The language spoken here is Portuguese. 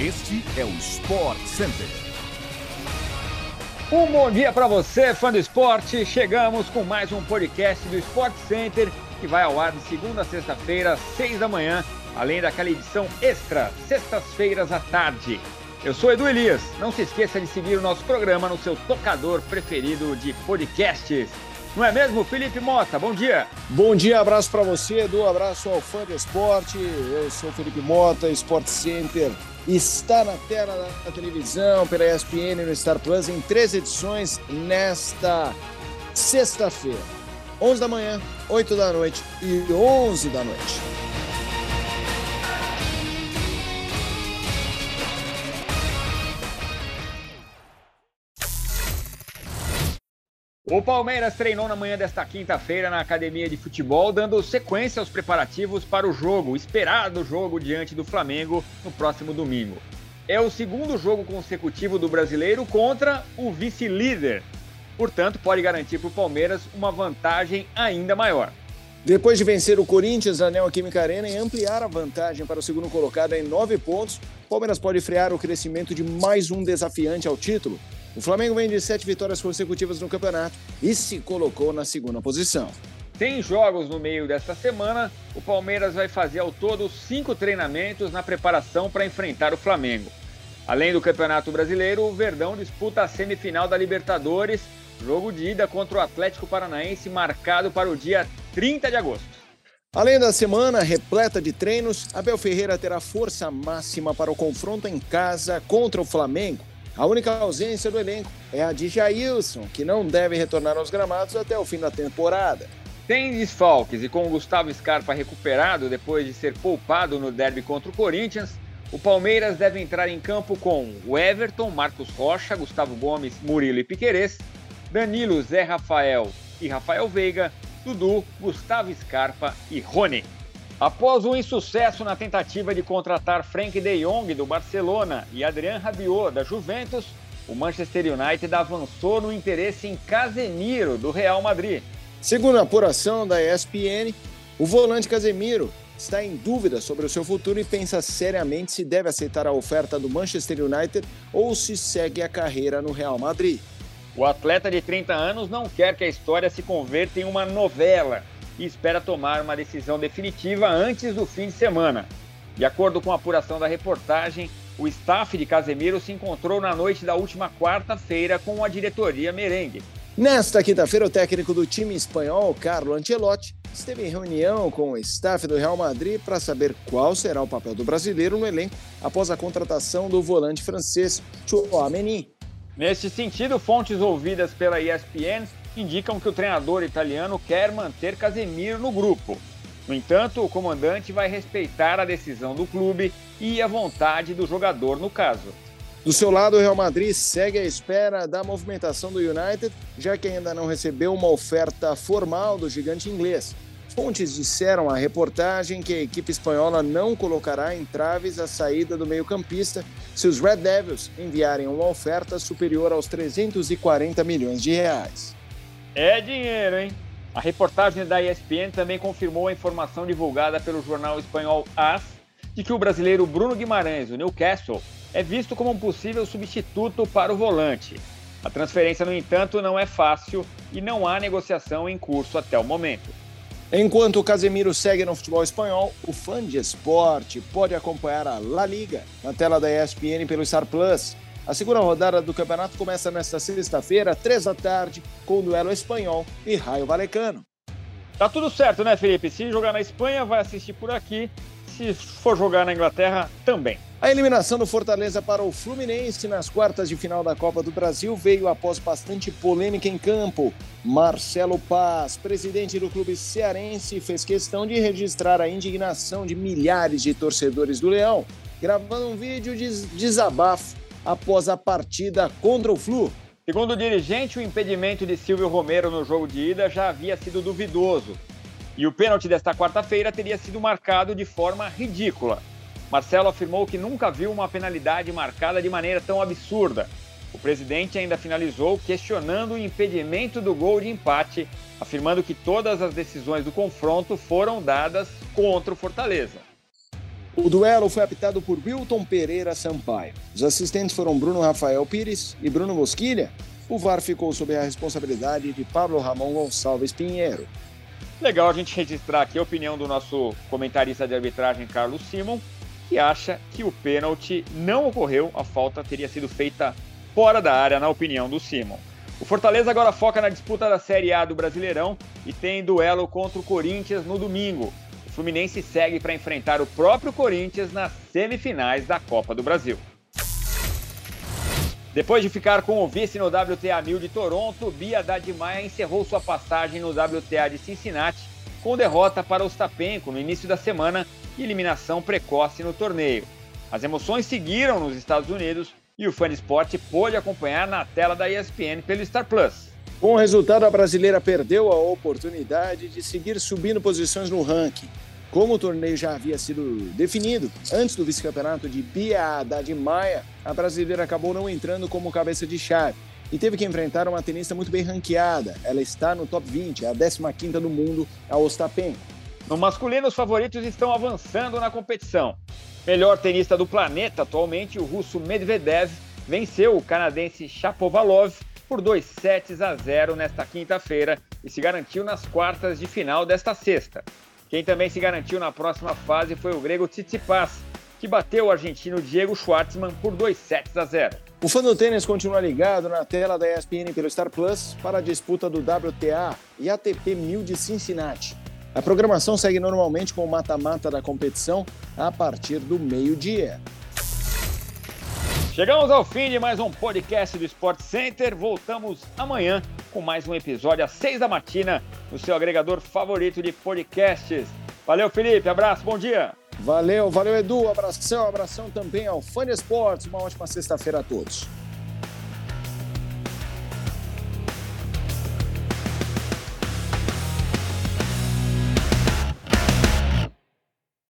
Este é o Sport Center. Um bom dia para você, fã do esporte. Chegamos com mais um podcast do Sport Center que vai ao ar de segunda a sexta-feira, às seis da manhã, além daquela edição extra, sextas-feiras à tarde. Eu sou Edu Elias. Não se esqueça de seguir o nosso programa no seu tocador preferido de podcasts. Não é mesmo, Felipe Mota? Bom dia. Bom dia, abraço para você, Edu, abraço ao fã do esporte. Eu sou Felipe Mota, Sport Center está na tela da televisão, pela ESPN no Star Plus, em três edições nesta sexta-feira. 11 da manhã, 8 da noite e 11 da noite. O Palmeiras treinou na manhã desta quinta-feira na academia de futebol, dando sequência aos preparativos para o jogo, esperado jogo diante do Flamengo no próximo domingo. É o segundo jogo consecutivo do brasileiro contra o vice-líder. Portanto, pode garantir para o Palmeiras uma vantagem ainda maior. Depois de vencer o Corinthians na Neoquímica Arena e ampliar a vantagem para o segundo colocado em nove pontos, o Palmeiras pode frear o crescimento de mais um desafiante ao título. O Flamengo vem de sete vitórias consecutivas no campeonato e se colocou na segunda posição. Sem jogos no meio desta semana, o Palmeiras vai fazer ao todo cinco treinamentos na preparação para enfrentar o Flamengo. Além do Campeonato Brasileiro, o Verdão disputa a semifinal da Libertadores, jogo de ida contra o Atlético Paranaense marcado para o dia 30 de agosto. Além da semana repleta de treinos, Abel Ferreira terá força máxima para o confronto em casa contra o Flamengo. A única ausência do elenco é a de Jailson, que não deve retornar aos gramados até o fim da temporada. Tem desfalques e com o Gustavo Scarpa recuperado depois de ser poupado no derby contra o Corinthians, o Palmeiras deve entrar em campo com o Everton, Marcos Rocha, Gustavo Gomes, Murilo e Piquerez, Danilo, Zé Rafael e Rafael Veiga, Dudu, Gustavo Scarpa e Rony. Após o um insucesso na tentativa de contratar Frank de Jong do Barcelona e Adrian Rabiot da Juventus, o Manchester United avançou no interesse em Casemiro do Real Madrid. Segundo a apuração da ESPN, o volante Casemiro está em dúvida sobre o seu futuro e pensa seriamente se deve aceitar a oferta do Manchester United ou se segue a carreira no Real Madrid. O atleta de 30 anos não quer que a história se converta em uma novela e espera tomar uma decisão definitiva antes do fim de semana. De acordo com a apuração da reportagem, o staff de Casemiro se encontrou na noite da última quarta-feira com a diretoria merengue. Nesta quinta-feira, o técnico do time espanhol, Carlo Ancelotti, esteve em reunião com o staff do Real Madrid para saber qual será o papel do brasileiro no elenco após a contratação do volante francês Chouameni. Neste sentido, fontes ouvidas pela ESPN indicam que o treinador italiano quer manter Casemiro no grupo. No entanto, o comandante vai respeitar a decisão do clube e a vontade do jogador no caso. Do seu lado, o Real Madrid segue à espera da movimentação do United, já que ainda não recebeu uma oferta formal do gigante inglês. Fontes disseram à reportagem que a equipe espanhola não colocará em traves a saída do meio-campista se os Red Devils enviarem uma oferta superior aos 340 milhões de reais. É dinheiro, hein? A reportagem da ESPN também confirmou a informação divulgada pelo jornal espanhol AS de que o brasileiro Bruno Guimarães, do Newcastle, é visto como um possível substituto para o volante. A transferência, no entanto, não é fácil e não há negociação em curso até o momento. Enquanto o Casemiro segue no futebol espanhol, o fã de esporte pode acompanhar a La Liga na tela da ESPN pelo Star Plus. A segunda rodada do campeonato começa nesta sexta-feira, três da tarde, com o duelo espanhol e Raio Valecano. Tá tudo certo, né, Felipe? Se jogar na Espanha, vai assistir por aqui. Se for jogar na Inglaterra, também. A eliminação do Fortaleza para o Fluminense nas quartas de final da Copa do Brasil veio após bastante polêmica em campo. Marcelo Paz, presidente do clube cearense, fez questão de registrar a indignação de milhares de torcedores do Leão, gravando um vídeo de desabafo após a partida contra o Flu. Segundo o dirigente, o impedimento de Silvio Romero no jogo de ida já havia sido duvidoso. E o pênalti desta quarta-feira teria sido marcado de forma ridícula. Marcelo afirmou que nunca viu uma penalidade marcada de maneira tão absurda. O presidente ainda finalizou questionando o impedimento do gol de empate, afirmando que todas as decisões do confronto foram dadas contra o Fortaleza. O duelo foi apitado por Wilton Pereira Sampaio. Os assistentes foram Bruno Rafael Pires e Bruno Bosquilha. O VAR ficou sob a responsabilidade de Pablo Ramon Gonçalves Pinheiro. Legal a gente registrar aqui a opinião do nosso comentarista de arbitragem, Carlos Simon, que acha que o pênalti não ocorreu, a falta teria sido feita fora da área, na opinião do Simon. O Fortaleza agora foca na disputa da Série A do Brasileirão e tem duelo contra o Corinthians no domingo. Fluminense segue para enfrentar o próprio Corinthians nas semifinais da Copa do Brasil. Depois de ficar com o vice no WTA 1000 de Toronto, Bia Haddad Maia encerrou sua passagem no WTA de Cincinnati com derrota para Ostapenko no início da semana e eliminação precoce no torneio. As emoções seguiram nos Estados Unidos e o Fã Esporte pôde acompanhar na tela da ESPN pelo Star Plus. Com o resultado, a brasileira perdeu a oportunidade de seguir subindo posições no ranking. Como o torneio já havia sido definido antes do vice-campeonato de Bia Haddad Maia, a brasileira acabou não entrando como cabeça de chave e teve que enfrentar uma tenista muito bem ranqueada. Ela está no top 20, a 15ª do mundo, a Ostapenko. No masculino, os favoritos estão avançando na competição. Melhor tenista do planeta atualmente, o russo Medvedev venceu o canadense Shapovalov por 2 sets a 0 nesta quinta-feira e se garantiu nas quartas de final desta sexta. Quem também se garantiu na próxima fase foi o grego Tsitsipas, que bateu o argentino Diego Schwartzman por 2 sets a 0. O fã do tênis continua ligado na tela da ESPN pelo Star Plus para a disputa do WTA e ATP 1000 de Cincinnati. A programação segue normalmente com o mata-mata da competição a partir do meio-dia. Chegamos ao fim de mais um podcast do Sport Center. Voltamos amanhã com mais um episódio às seis da matina no seu agregador favorito de podcasts. Valeu, Felipe. Abraço, bom dia. Valeu, valeu, Edu. Abração, abração também ao Fã Esportes. Uma ótima sexta-feira a todos.